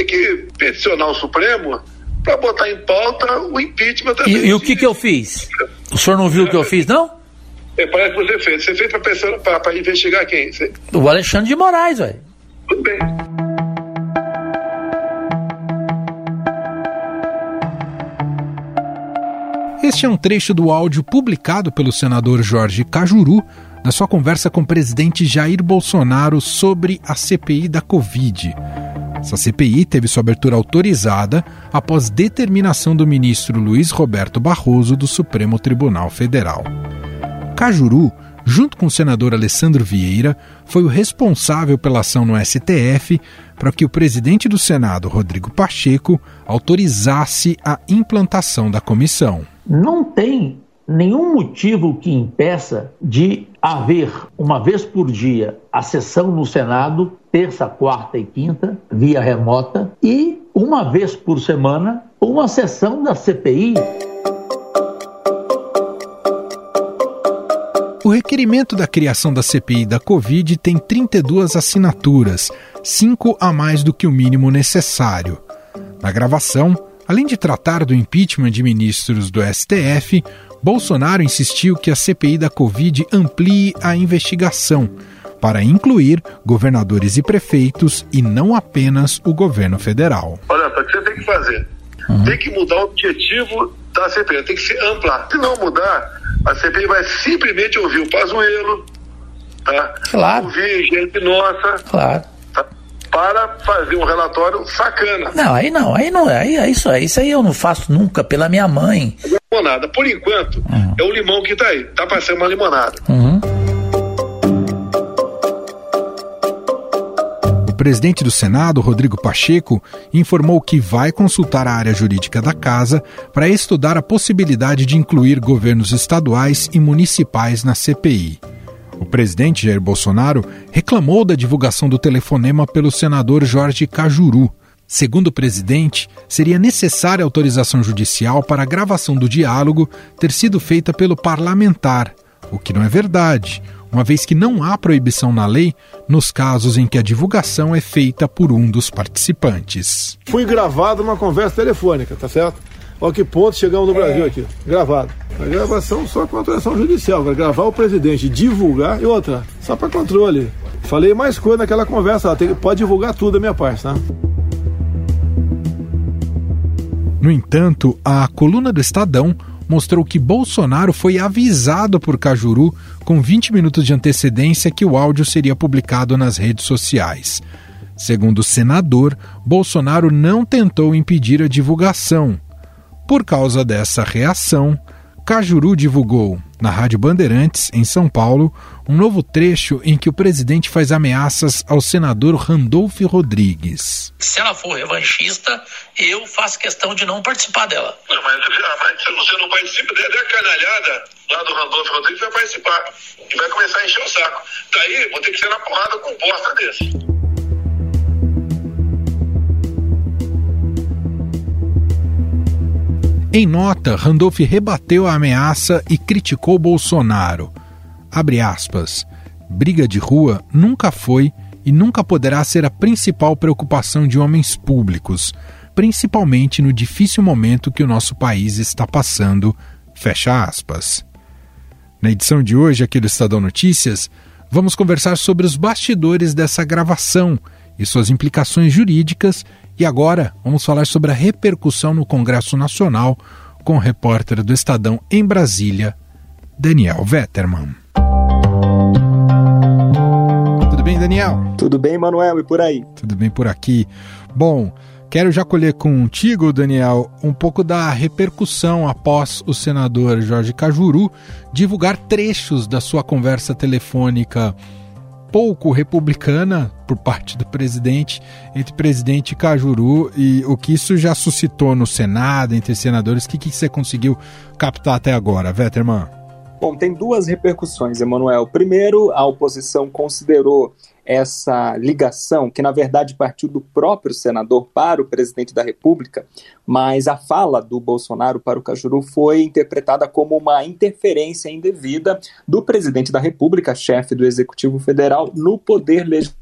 tem que peticionar o Supremo para botar em pauta o impeachment E, e o que, que eu fiz? O senhor não viu o que eu fiz, não? É, parece que você fez. Você fez para investigar quem? Você... O Alexandre de Moraes, velho. Tudo bem. Este é um trecho do áudio publicado pelo senador Jorge Cajuru na sua conversa com o presidente Jair Bolsonaro sobre a CPI da Covid. Essa CPI teve sua abertura autorizada após determinação do ministro Luiz Roberto Barroso do Supremo Tribunal Federal. Cajuru, junto com o senador Alessandro Vieira, foi o responsável pela ação no STF para que o presidente do Senado, Rodrigo Pacheco, autorizasse a implantação da comissão não tem nenhum motivo que impeça de haver, uma vez por dia, a sessão no Senado, terça, quarta e quinta, via remota, e uma vez por semana, uma sessão da CPI. O requerimento da criação da CPI da Covid tem 32 assinaturas, cinco a mais do que o mínimo necessário. Na gravação, Além de tratar do impeachment de ministros do STF, Bolsonaro insistiu que a CPI da Covid amplie a investigação para incluir governadores e prefeitos e não apenas o governo federal. Olha, o que você tem que fazer? Uhum. Tem que mudar o objetivo da CPI, tem que se amplar. Se não mudar, a CPI vai simplesmente ouvir o Pazuello, tá? Claro. ouvir gente nossa, claro para fazer um relatório sacana. Não, aí não, aí não, aí, aí isso, aí, isso aí eu não faço nunca pela minha mãe. Limonada, por enquanto, uhum. é o limão que está aí, tá ser uma limonada. Uhum. O presidente do Senado, Rodrigo Pacheco, informou que vai consultar a área jurídica da casa para estudar a possibilidade de incluir governos estaduais e municipais na CPI. O presidente Jair Bolsonaro reclamou da divulgação do telefonema pelo senador Jorge Cajuru. Segundo o presidente, seria necessária autorização judicial para a gravação do diálogo ter sido feita pelo parlamentar, o que não é verdade, uma vez que não há proibição na lei nos casos em que a divulgação é feita por um dos participantes. Fui gravado uma conversa telefônica, tá certo? Olha que ponto chegamos no Brasil aqui, gravado. A gravação só com autorização judicial, para gravar o presidente, divulgar e outra, só para controle. Falei mais coisa naquela conversa, tem, pode divulgar tudo da minha parte, tá? No entanto, a coluna do Estadão mostrou que Bolsonaro foi avisado por Cajuru com 20 minutos de antecedência que o áudio seria publicado nas redes sociais. Segundo o senador, Bolsonaro não tentou impedir a divulgação. Por causa dessa reação, Cajuru divulgou, na Rádio Bandeirantes, em São Paulo, um novo trecho em que o presidente faz ameaças ao senador Randolph Rodrigues. Se ela for revanchista, eu faço questão de não participar dela. Não, mas, mas você não participa, der a canalhada lá do Randolph Rodrigues vai participar. E vai começar a encher o saco. Daí, vou ter que ser na porrada com bosta desse. Em nota, Randolph rebateu a ameaça e criticou Bolsonaro. Abre aspas. Briga de rua nunca foi e nunca poderá ser a principal preocupação de homens públicos, principalmente no difícil momento que o nosso país está passando. Fecha aspas. Na edição de hoje aqui do Estadão Notícias, vamos conversar sobre os bastidores dessa gravação e suas implicações jurídicas e agora vamos falar sobre a repercussão no Congresso Nacional com o repórter do Estadão em Brasília, Daniel Vetterman. Tudo bem, Daniel? Tudo bem, Manuel, e por aí? Tudo bem por aqui. Bom, quero já colher contigo, Daniel, um pouco da repercussão após o senador Jorge Cajuru divulgar trechos da sua conversa telefônica pouco republicana por parte do presidente, entre presidente Cajuru, e o que isso já suscitou no Senado, entre senadores, o que, que você conseguiu captar até agora, Vetterman? Bom, tem duas repercussões, Emanuel. Primeiro, a oposição considerou essa ligação, que na verdade partiu do próprio senador para o presidente da República, mas a fala do Bolsonaro para o Cajuru foi interpretada como uma interferência indevida do presidente da República, chefe do Executivo Federal, no poder legislativo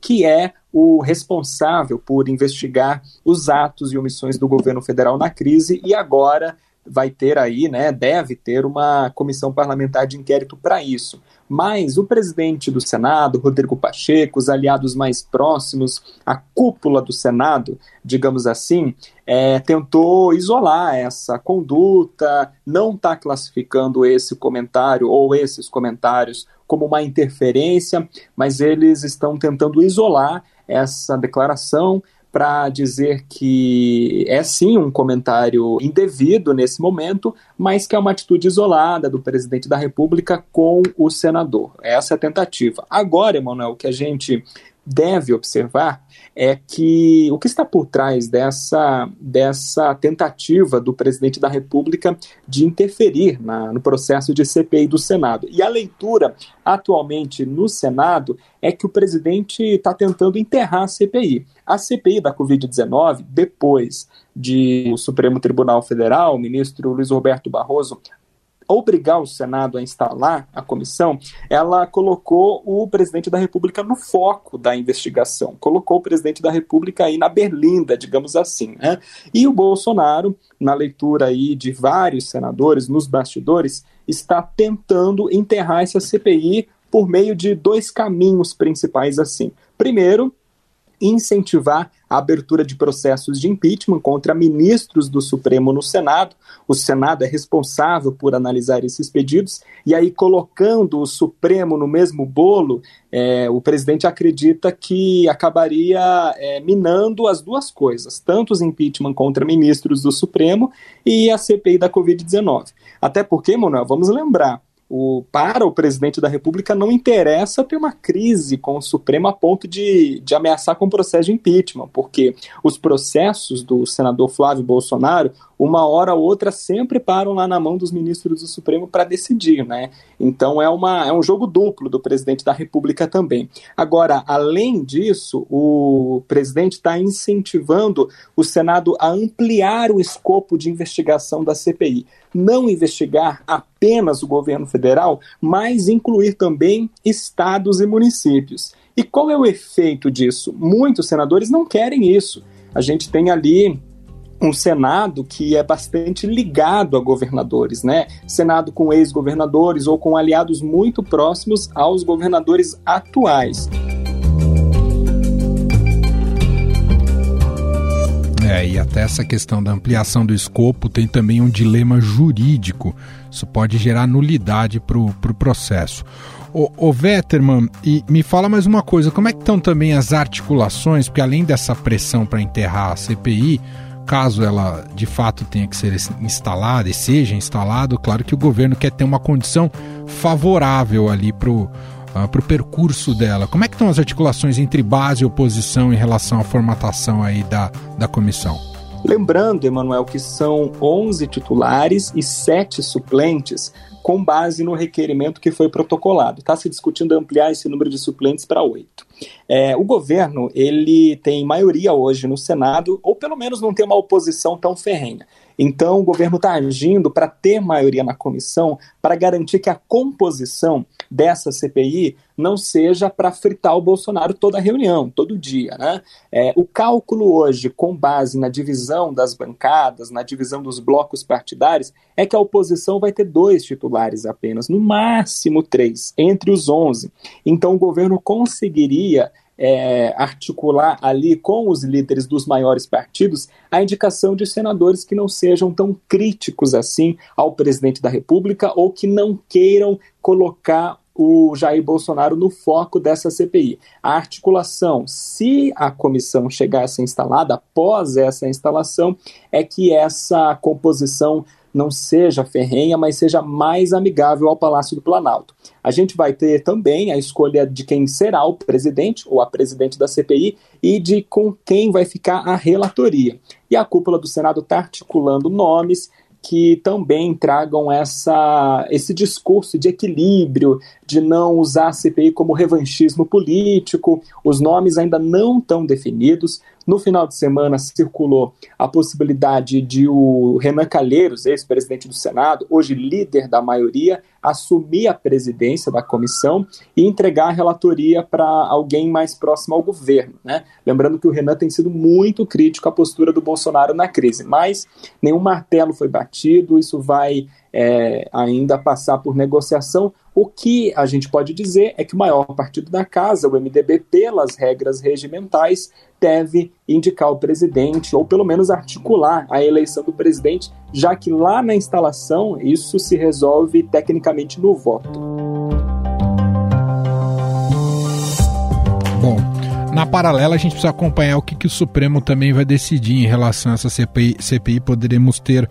que é o responsável por investigar os atos e omissões do governo federal na crise e agora vai ter aí, né, deve ter uma comissão parlamentar de inquérito para isso. Mas o presidente do Senado, Rodrigo Pacheco, os aliados mais próximos, a cúpula do Senado, digamos assim, é, tentou isolar essa conduta, não está classificando esse comentário ou esses comentários como uma interferência, mas eles estão tentando isolar essa declaração para dizer que é sim um comentário indevido nesse momento, mas que é uma atitude isolada do presidente da República com o senador. Essa é a tentativa. Agora, Emanuel, que a gente deve observar é que o que está por trás dessa, dessa tentativa do presidente da República de interferir na, no processo de CPI do Senado. E a leitura atualmente no Senado é que o presidente está tentando enterrar a CPI. A CPI da Covid-19, depois de o Supremo Tribunal Federal, o ministro Luiz Roberto Barroso obrigar o Senado a instalar a comissão, ela colocou o presidente da República no foco da investigação, colocou o presidente da República aí na berlinda, digamos assim. Né? E o Bolsonaro, na leitura aí de vários senadores nos bastidores, está tentando enterrar essa CPI por meio de dois caminhos principais assim. Primeiro, incentivar a abertura de processos de impeachment contra ministros do Supremo no Senado. O Senado é responsável por analisar esses pedidos, e aí, colocando o Supremo no mesmo bolo, é, o presidente acredita que acabaria é, minando as duas coisas, tanto os impeachment contra ministros do Supremo e a CPI da Covid-19. Até porque, Manuel, vamos lembrar, o, para o presidente da República não interessa ter uma crise com o Supremo a ponto de, de ameaçar com processo de impeachment, porque os processos do senador Flávio Bolsonaro, uma hora ou outra, sempre param lá na mão dos ministros do Supremo para decidir, né? Então é, uma, é um jogo duplo do presidente da República também. Agora, além disso, o presidente está incentivando o Senado a ampliar o escopo de investigação da CPI não investigar apenas o governo federal, mas incluir também estados e municípios. E qual é o efeito disso? Muitos senadores não querem isso. A gente tem ali um Senado que é bastante ligado a governadores, né? Senado com ex-governadores ou com aliados muito próximos aos governadores atuais. É, e até essa questão da ampliação do escopo tem também um dilema jurídico. Isso pode gerar nulidade para o pro processo. Ô, ô Vetterman, e me fala mais uma coisa: como é que estão também as articulações? Porque além dessa pressão para enterrar a CPI, caso ela de fato tenha que ser instalada e seja instalado, claro que o governo quer ter uma condição favorável ali para o uh, para o percurso dela. Como é que estão as articulações entre base e oposição em relação à formatação aí da, da comissão? Lembrando, Emanuel, que são 11 titulares e 7 suplentes, com base no requerimento que foi protocolado. Está se discutindo ampliar esse número de suplentes para oito. É, o governo ele tem maioria hoje no Senado, ou pelo menos não tem uma oposição tão ferrenha. Então, o governo está agindo para ter maioria na comissão, para garantir que a composição dessa CPI não seja para fritar o Bolsonaro toda a reunião, todo dia. Né? É, o cálculo hoje, com base na divisão das bancadas, na divisão dos blocos partidários, é que a oposição vai ter dois titulares apenas, no máximo três, entre os onze. Então, o governo conseguiria é, articular ali com os líderes dos maiores partidos a indicação de senadores que não sejam tão críticos assim ao presidente da República ou que não queiram colocar o Jair Bolsonaro no foco dessa CPI. A articulação, se a comissão chegar a ser instalada, após essa instalação, é que essa composição não seja ferrenha, mas seja mais amigável ao Palácio do Planalto. A gente vai ter também a escolha de quem será o presidente ou a presidente da CPI e de com quem vai ficar a relatoria. E a cúpula do Senado está articulando nomes que também tragam essa, esse discurso de equilíbrio, de não usar a CPI como revanchismo político. Os nomes ainda não estão definidos. No final de semana circulou a possibilidade de o Renan Calheiros, ex-presidente do Senado, hoje líder da maioria, assumir a presidência da comissão e entregar a relatoria para alguém mais próximo ao governo. Né? Lembrando que o Renan tem sido muito crítico à postura do Bolsonaro na crise, mas nenhum martelo foi batido, isso vai é, ainda passar por negociação. O que a gente pode dizer é que o maior partido da casa, o MDB, pelas regras regimentais, deve indicar o presidente, ou pelo menos articular a eleição do presidente, já que lá na instalação isso se resolve tecnicamente no voto. Bom, na paralela, a gente precisa acompanhar o que, que o Supremo também vai decidir em relação a essa CPI. CPI poderemos ter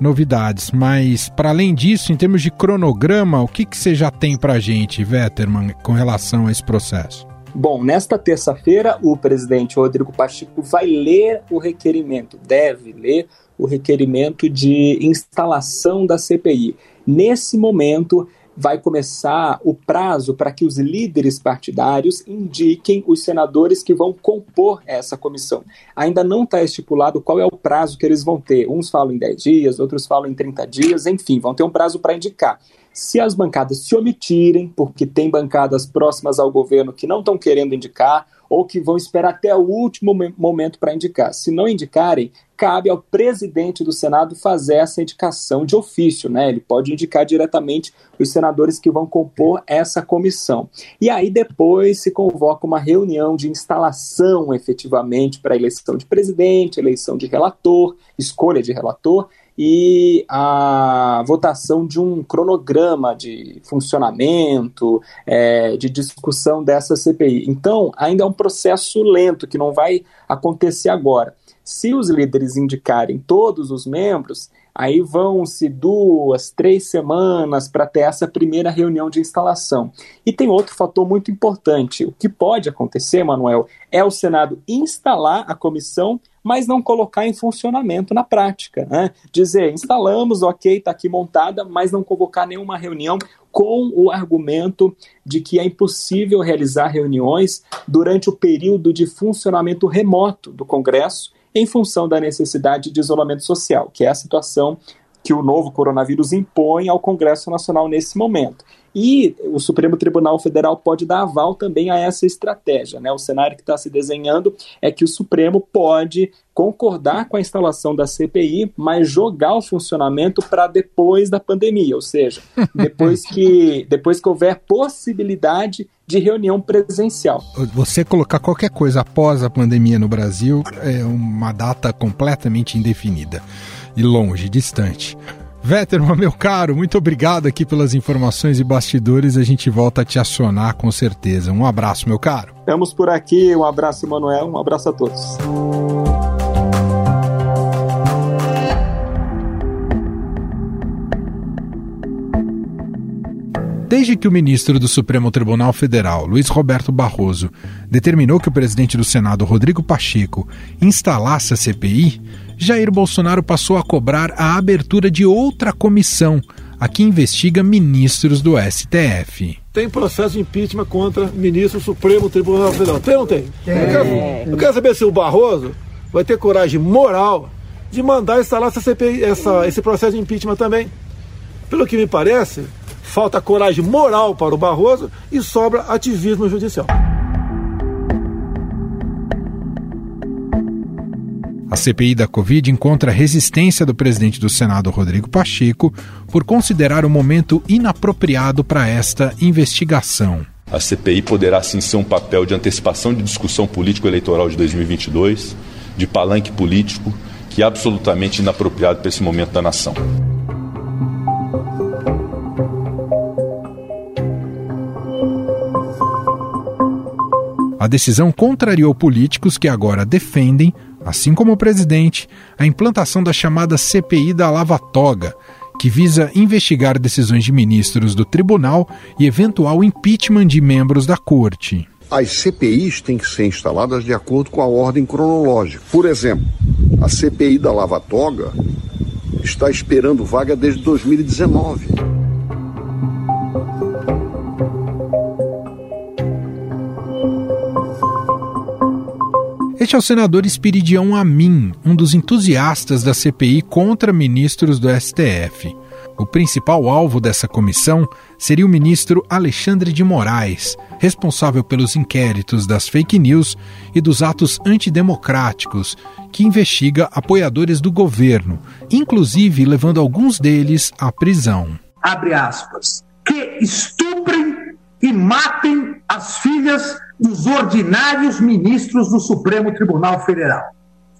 novidades. Mas, para além disso, em termos de cronograma, o que, que você já tem para a gente, Vetterman, com relação a esse processo? Bom, nesta terça-feira, o presidente Rodrigo Pacheco vai ler o requerimento, deve ler o requerimento de instalação da CPI. Nesse momento, vai começar o prazo para que os líderes partidários indiquem os senadores que vão compor essa comissão. Ainda não está estipulado qual é o prazo que eles vão ter. Uns falam em 10 dias, outros falam em 30 dias, enfim, vão ter um prazo para indicar. Se as bancadas se omitirem, porque tem bancadas próximas ao governo que não estão querendo indicar, ou que vão esperar até o último momento para indicar. Se não indicarem, cabe ao presidente do Senado fazer essa indicação de ofício, né? Ele pode indicar diretamente os senadores que vão compor essa comissão. E aí depois se convoca uma reunião de instalação efetivamente para eleição de presidente, eleição de relator, escolha de relator e a votação de um cronograma de funcionamento, é, de discussão dessa CPI. Então, ainda é um processo lento que não vai acontecer agora. Se os líderes indicarem todos os membros, aí vão-se duas, três semanas para ter essa primeira reunião de instalação. E tem outro fator muito importante. O que pode acontecer, Manuel, é o Senado instalar a comissão mas não colocar em funcionamento na prática. Né? Dizer, instalamos, ok, está aqui montada, mas não convocar nenhuma reunião com o argumento de que é impossível realizar reuniões durante o período de funcionamento remoto do Congresso em função da necessidade de isolamento social, que é a situação que o novo coronavírus impõe ao Congresso Nacional nesse momento. E o Supremo Tribunal Federal pode dar aval também a essa estratégia. Né? O cenário que está se desenhando é que o Supremo pode concordar com a instalação da CPI, mas jogar o funcionamento para depois da pandemia, ou seja, depois que, depois que houver possibilidade de reunião presencial. Você colocar qualquer coisa após a pandemia no Brasil é uma data completamente indefinida e longe, distante. Vetterman, meu caro, muito obrigado aqui pelas informações e bastidores. A gente volta a te acionar com certeza. Um abraço, meu caro. Estamos por aqui. Um abraço, Emanuel. Um abraço a todos. Desde que o ministro do Supremo Tribunal Federal, Luiz Roberto Barroso, determinou que o presidente do Senado, Rodrigo Pacheco, instalasse a CPI, Jair Bolsonaro passou a cobrar a abertura de outra comissão, a que investiga ministros do STF. Tem processo de impeachment contra ministro do Supremo Tribunal Federal. Tem ou não tem? tem. Eu, quero, eu quero saber se o Barroso vai ter coragem moral de mandar instalar essa CPI, essa, esse processo de impeachment também. Pelo que me parece, falta coragem moral para o Barroso e sobra ativismo judicial. A CPI da Covid encontra resistência do presidente do Senado, Rodrigo Pacheco, por considerar o momento inapropriado para esta investigação. A CPI poderá sim ser um papel de antecipação de discussão político-eleitoral de 2022, de palanque político, que é absolutamente inapropriado para esse momento da nação. A decisão contrariou políticos que agora defendem assim como o presidente, a implantação da chamada CPI da Lava Toga, que visa investigar decisões de ministros do tribunal e eventual impeachment de membros da corte. As CPIs têm que ser instaladas de acordo com a ordem cronológica. Por exemplo, a CPI da Lava Toga está esperando vaga desde 2019. Este é o senador Espiridião Amin, um dos entusiastas da CPI contra ministros do STF. O principal alvo dessa comissão seria o ministro Alexandre de Moraes, responsável pelos inquéritos das fake news e dos atos antidemocráticos, que investiga apoiadores do governo, inclusive levando alguns deles à prisão. Abre aspas. Que estuprem e matem as filhas dos ordinários ministros do Supremo Tribunal Federal.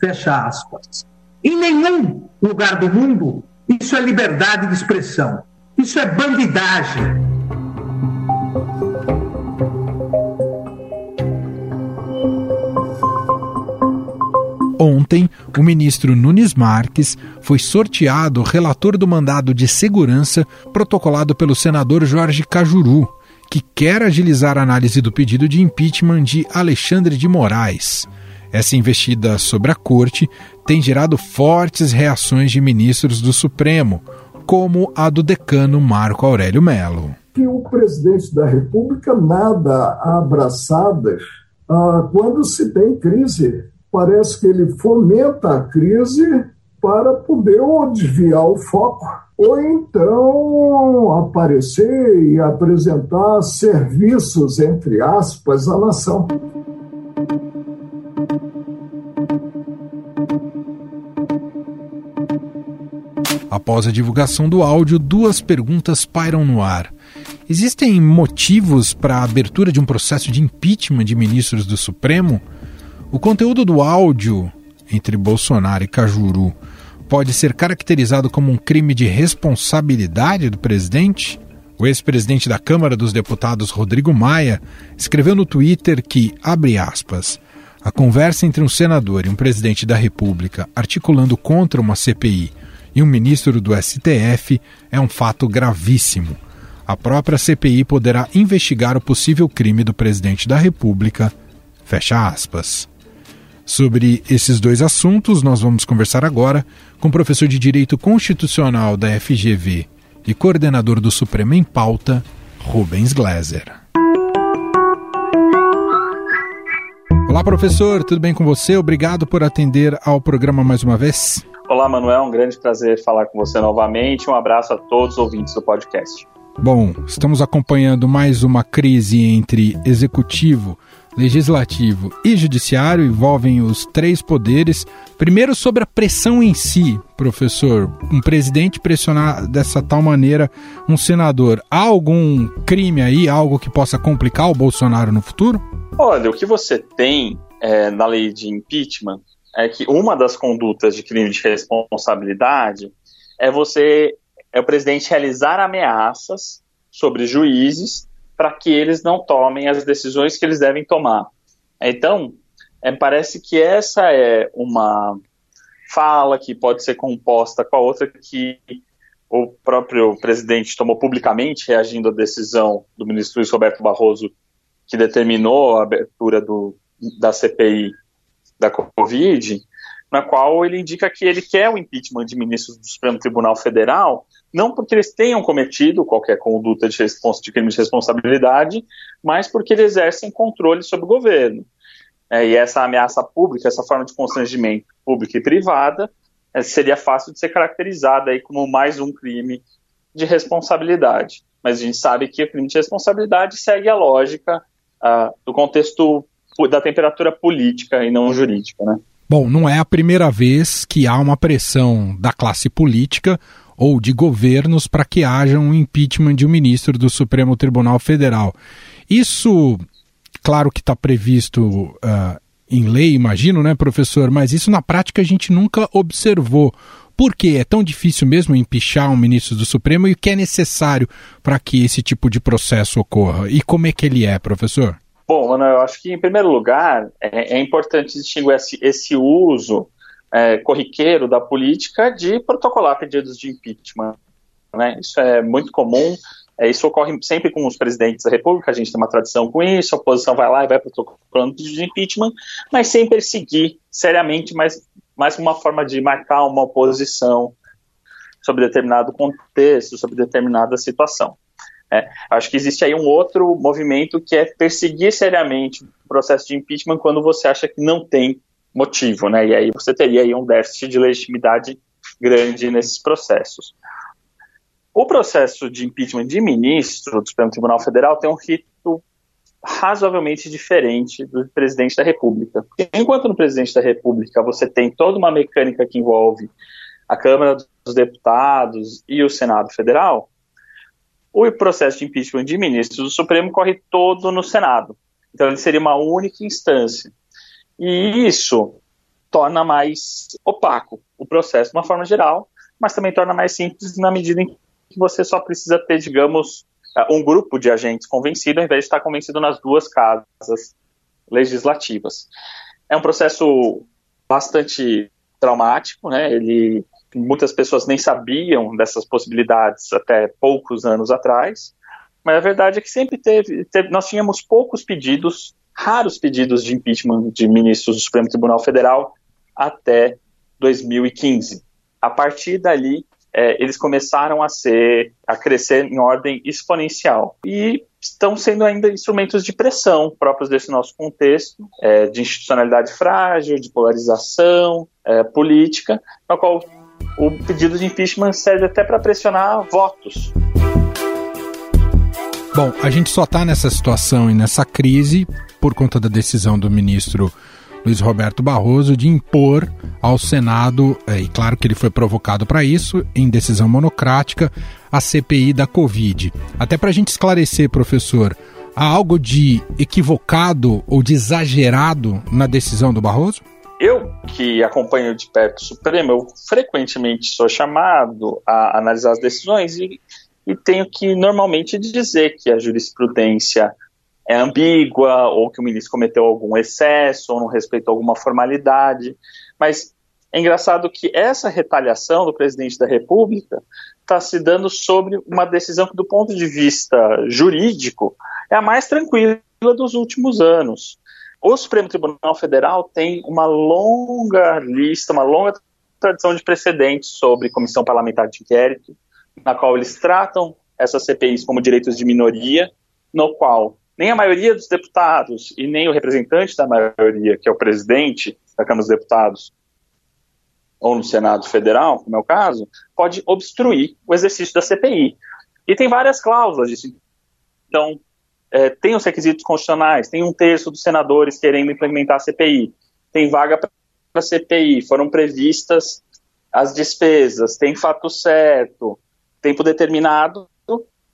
Fecha aspas. Em nenhum lugar do mundo isso é liberdade de expressão. Isso é bandidagem. Ontem, o ministro Nunes Marques foi sorteado relator do mandado de segurança protocolado pelo senador Jorge Cajuru, que quer agilizar a análise do pedido de impeachment de Alexandre de Moraes. Essa investida sobre a corte tem gerado fortes reações de ministros do Supremo, como a do decano Marco Aurélio Melo. Que o presidente da República nada abraçadas ah, quando se tem crise. Parece que ele fomenta a crise para poder desviar o foco ou então aparecer e apresentar serviços, entre aspas, à nação. Após a divulgação do áudio, duas perguntas pairam no ar. Existem motivos para a abertura de um processo de impeachment de ministros do Supremo? O conteúdo do áudio entre Bolsonaro e Cajuru pode ser caracterizado como um crime de responsabilidade do presidente? O ex-presidente da Câmara dos Deputados, Rodrigo Maia, escreveu no Twitter que, abre aspas, a conversa entre um senador e um presidente da República articulando contra uma CPI e um ministro do STF é um fato gravíssimo. A própria CPI poderá investigar o possível crime do presidente da República. Fecha aspas. Sobre esses dois assuntos, nós vamos conversar agora com o professor de Direito Constitucional da FGV e coordenador do Supremo em Pauta, Rubens Gleiser. Olá, professor, tudo bem com você? Obrigado por atender ao programa mais uma vez. Olá, Manuel, um grande prazer falar com você novamente. Um abraço a todos os ouvintes do podcast. Bom, estamos acompanhando mais uma crise entre executivo, legislativo e judiciário, envolvem os três poderes. Primeiro, sobre a pressão em si, professor. Um presidente pressionar dessa tal maneira um senador. Há algum crime aí, algo que possa complicar o Bolsonaro no futuro? Olha, o que você tem é, na lei de impeachment é que uma das condutas de crime de responsabilidade é você, é o presidente realizar ameaças sobre juízes para que eles não tomem as decisões que eles devem tomar. Então, é, parece que essa é uma fala que pode ser composta com a outra que o próprio presidente tomou publicamente, reagindo à decisão do ministro Luiz Roberto Barroso, que determinou a abertura do, da CPI da Covid, na qual ele indica que ele quer o impeachment de ministros do Supremo Tribunal Federal, não porque eles tenham cometido qualquer conduta de, de crime de responsabilidade, mas porque eles exercem controle sobre o governo. É, e essa ameaça pública, essa forma de constrangimento pública e privada, é, seria fácil de ser caracterizada aí como mais um crime de responsabilidade. Mas a gente sabe que o crime de responsabilidade segue a lógica uh, do contexto da temperatura política e não jurídica, né? Bom, não é a primeira vez que há uma pressão da classe política ou de governos para que haja um impeachment de um ministro do Supremo Tribunal Federal. Isso, claro que está previsto uh, em lei, imagino, né, professor? Mas isso na prática a gente nunca observou. Por que é tão difícil mesmo empichar um ministro do Supremo e o que é necessário para que esse tipo de processo ocorra? E como é que ele é, professor? Bom, Ana, eu acho que, em primeiro lugar, é, é importante distinguir esse, esse uso é, corriqueiro da política de protocolar pedidos de impeachment. Né? Isso é muito comum, é, isso ocorre sempre com os presidentes da República, a gente tem uma tradição com isso, a oposição vai lá e vai protocolando pedido de impeachment, mas sem perseguir seriamente, mas mais uma forma de marcar uma oposição sobre determinado contexto, sobre determinada situação. É, acho que existe aí um outro movimento que é perseguir seriamente o processo de impeachment quando você acha que não tem motivo, né? E aí você teria aí um déficit de legitimidade grande nesses processos. O processo de impeachment de ministro do Supremo Tribunal Federal tem um rito razoavelmente diferente do presidente da República. Enquanto no presidente da República você tem toda uma mecânica que envolve a Câmara dos Deputados e o Senado Federal, o processo de impeachment de ministros do Supremo corre todo no Senado. Então ele seria uma única instância. E isso torna mais opaco o processo de uma forma geral, mas também torna mais simples na medida em que você só precisa ter, digamos, um grupo de agentes convencido, ao invés de estar convencido nas duas casas legislativas. É um processo bastante traumático, né? Ele muitas pessoas nem sabiam dessas possibilidades até poucos anos atrás, mas a verdade é que sempre teve, teve nós tínhamos poucos pedidos, raros pedidos de impeachment de ministros do Supremo Tribunal Federal até 2015. A partir dali, é, eles começaram a ser, a crescer em ordem exponencial e estão sendo ainda instrumentos de pressão próprios desse nosso contexto, é, de institucionalidade frágil, de polarização é, política, na qual o pedido de impeachment serve até para pressionar votos. Bom, a gente só está nessa situação e nessa crise por conta da decisão do ministro Luiz Roberto Barroso de impor ao Senado, é, e claro que ele foi provocado para isso, em decisão monocrática, a CPI da Covid. Até para a gente esclarecer, professor, há algo de equivocado ou de exagerado na decisão do Barroso? Eu, que acompanho de perto o Supremo, eu frequentemente sou chamado a analisar as decisões e, e tenho que normalmente dizer que a jurisprudência é ambígua, ou que o ministro cometeu algum excesso, ou não respeitou alguma formalidade. Mas é engraçado que essa retaliação do presidente da República está se dando sobre uma decisão que, do ponto de vista jurídico, é a mais tranquila dos últimos anos. O Supremo Tribunal Federal tem uma longa lista, uma longa tradição de precedentes sobre comissão parlamentar de inquérito, na qual eles tratam essas CPIs como direitos de minoria, no qual nem a maioria dos deputados e nem o representante da maioria, que é o presidente da Câmara dos Deputados, ou no Senado Federal, como é o caso, pode obstruir o exercício da CPI. E tem várias cláusulas disso. Então, é, tem os requisitos constitucionais, tem um terço dos senadores querendo implementar a CPI, tem vaga para a CPI, foram previstas as despesas, tem fato certo, tempo determinado,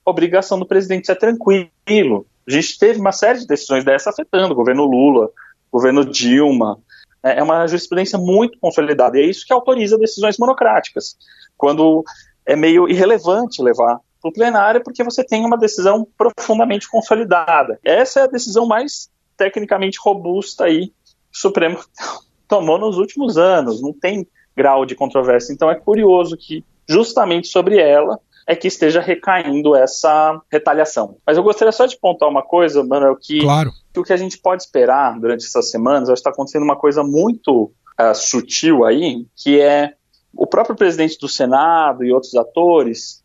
obrigação do presidente ser tranquilo. A gente teve uma série de decisões dessa afetando o governo Lula, governo Dilma. É, é uma jurisprudência muito consolidada e é isso que autoriza decisões monocráticas, quando é meio irrelevante levar para o plenário porque você tem uma decisão profundamente consolidada. Essa é a decisão mais tecnicamente robusta aí que o Supremo tomou nos últimos anos, não tem grau de controvérsia. Então é curioso que justamente sobre ela é que esteja recaindo essa retaliação. Mas eu gostaria só de pontuar uma coisa, Manuel, que, claro. que o que a gente pode esperar durante essas semanas, acho que está acontecendo uma coisa muito uh, sutil aí, que é o próprio presidente do Senado e outros atores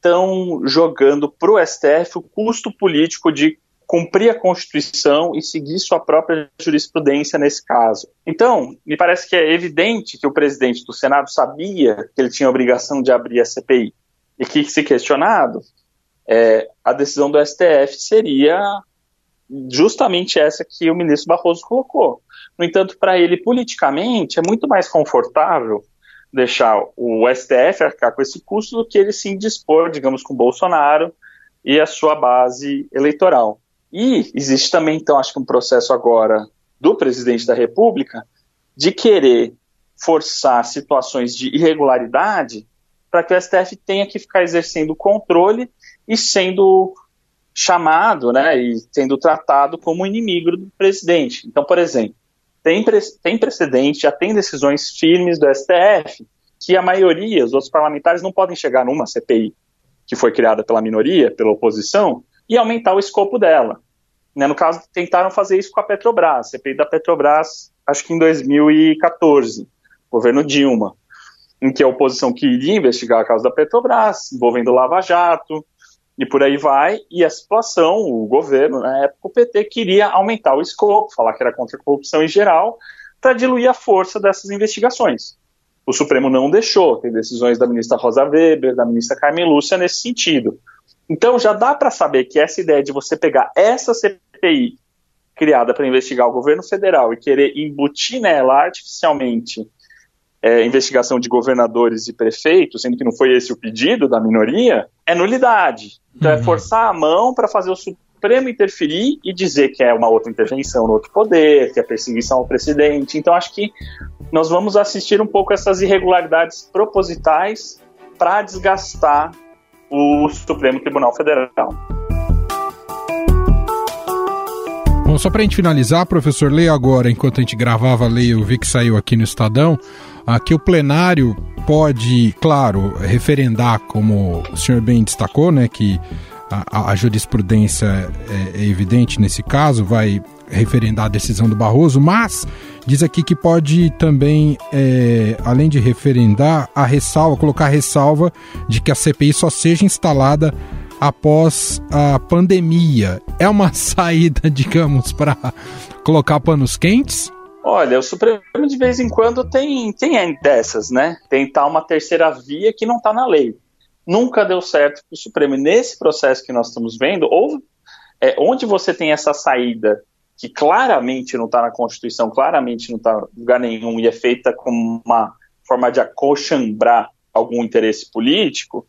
estão jogando para o STF o custo político de cumprir a Constituição e seguir sua própria jurisprudência nesse caso. Então, me parece que é evidente que o presidente do Senado sabia que ele tinha a obrigação de abrir a CPI e que, se questionado, é, a decisão do STF seria justamente essa que o ministro Barroso colocou. No entanto, para ele, politicamente, é muito mais confortável deixar o STF arcar com esse custo do que ele se indispor, digamos, com Bolsonaro e a sua base eleitoral. E existe também, então, acho que um processo agora do presidente da República de querer forçar situações de irregularidade para que o STF tenha que ficar exercendo controle e sendo chamado, né, e sendo tratado como inimigo do presidente. Então, por exemplo, tem, tem precedente, já tem decisões firmes do STF que a maioria, os outros parlamentares, não podem chegar numa CPI que foi criada pela minoria, pela oposição, e aumentar o escopo dela. Né, no caso, tentaram fazer isso com a Petrobras, CPI da Petrobras, acho que em 2014, governo Dilma em que a oposição queria investigar a causa da Petrobras, envolvendo Lava Jato, e por aí vai, e a situação, o governo, na época, o PT queria aumentar o escopo, falar que era contra a corrupção em geral, para diluir a força dessas investigações. o Supremo não deixou. Tem decisões da ministra Rosa Weber, da ministra Carmen Lúcia nesse sentido. Então já dá para saber que essa ideia de você pegar essa CPI criada para investigar o governo federal e querer embutir nela artificialmente é, investigação de governadores e prefeitos, sendo que não foi esse o pedido da minoria, é nulidade. Então é uhum. é forçar a mão para fazer o Supremo interferir e dizer que é uma outra intervenção no outro poder, que é perseguição ao presidente. Então acho que nós vamos assistir um pouco essas irregularidades propositais para desgastar o Supremo Tribunal Federal. Bom, só para a gente finalizar, professor, leia agora, enquanto a gente gravava, leia, eu vi que saiu aqui no Estadão, aqui o plenário pode, claro, referendar, como o senhor bem destacou, né, que a, a jurisprudência é, é evidente nesse caso, vai referendar a decisão do Barroso, mas diz aqui que pode também, é, além de referendar, a ressalva, colocar a ressalva de que a CPI só seja instalada após a pandemia. É uma saída, digamos, para colocar panos quentes? Olha, o Supremo de vez em quando tem, tem dessas, né? Tentar uma terceira via que não está na lei nunca deu certo para o Supremo. Nesse processo que nós estamos vendo, ou é, onde você tem essa saída que claramente não está na Constituição, claramente não está em lugar nenhum e é feita como uma forma de acochambrar algum interesse político,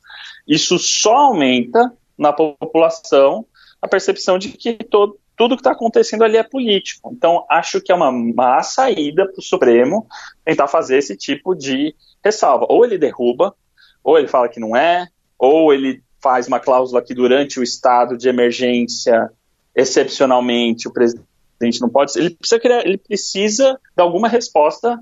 isso só aumenta na população a percepção de que todo, tudo que está acontecendo ali é político. Então, acho que é uma má saída para o Supremo tentar fazer esse tipo de ressalva. Ou ele derruba ou ele fala que não é, ou ele faz uma cláusula que durante o estado de emergência, excepcionalmente, o presidente não pode. Ele precisa, criar, ele precisa de alguma resposta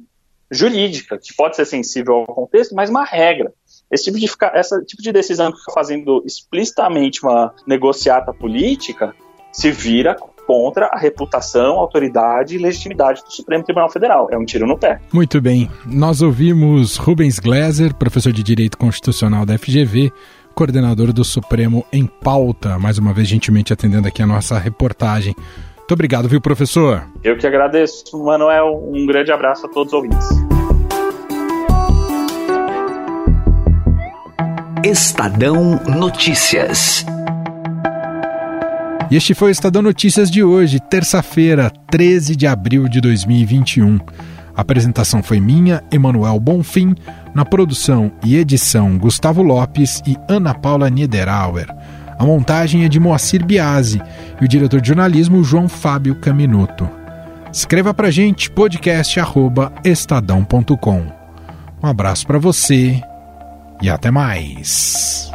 jurídica, que pode ser sensível ao contexto, mas uma regra. Esse tipo de, tipo de decisão que fica fazendo explicitamente uma negociata política se vira contra a reputação, autoridade e legitimidade do Supremo Tribunal Federal. É um tiro no pé. Muito bem. Nós ouvimos Rubens Gleiser, professor de Direito Constitucional da FGV, coordenador do Supremo em pauta, mais uma vez gentilmente atendendo aqui a nossa reportagem. Muito obrigado, viu, professor? Eu que agradeço, Manuel. Um grande abraço a todos os ouvintes. Estadão Notícias. E este foi o Estadão Notícias de hoje, terça-feira, 13 de abril de 2021. A apresentação foi minha, Emanuel Bonfim, na produção e edição Gustavo Lopes e Ana Paula Niederauer. A montagem é de Moacir Biasi e o diretor de jornalismo João Fábio Caminuto. Escreva pra gente podcast@estadão.com. Um abraço para você e até mais.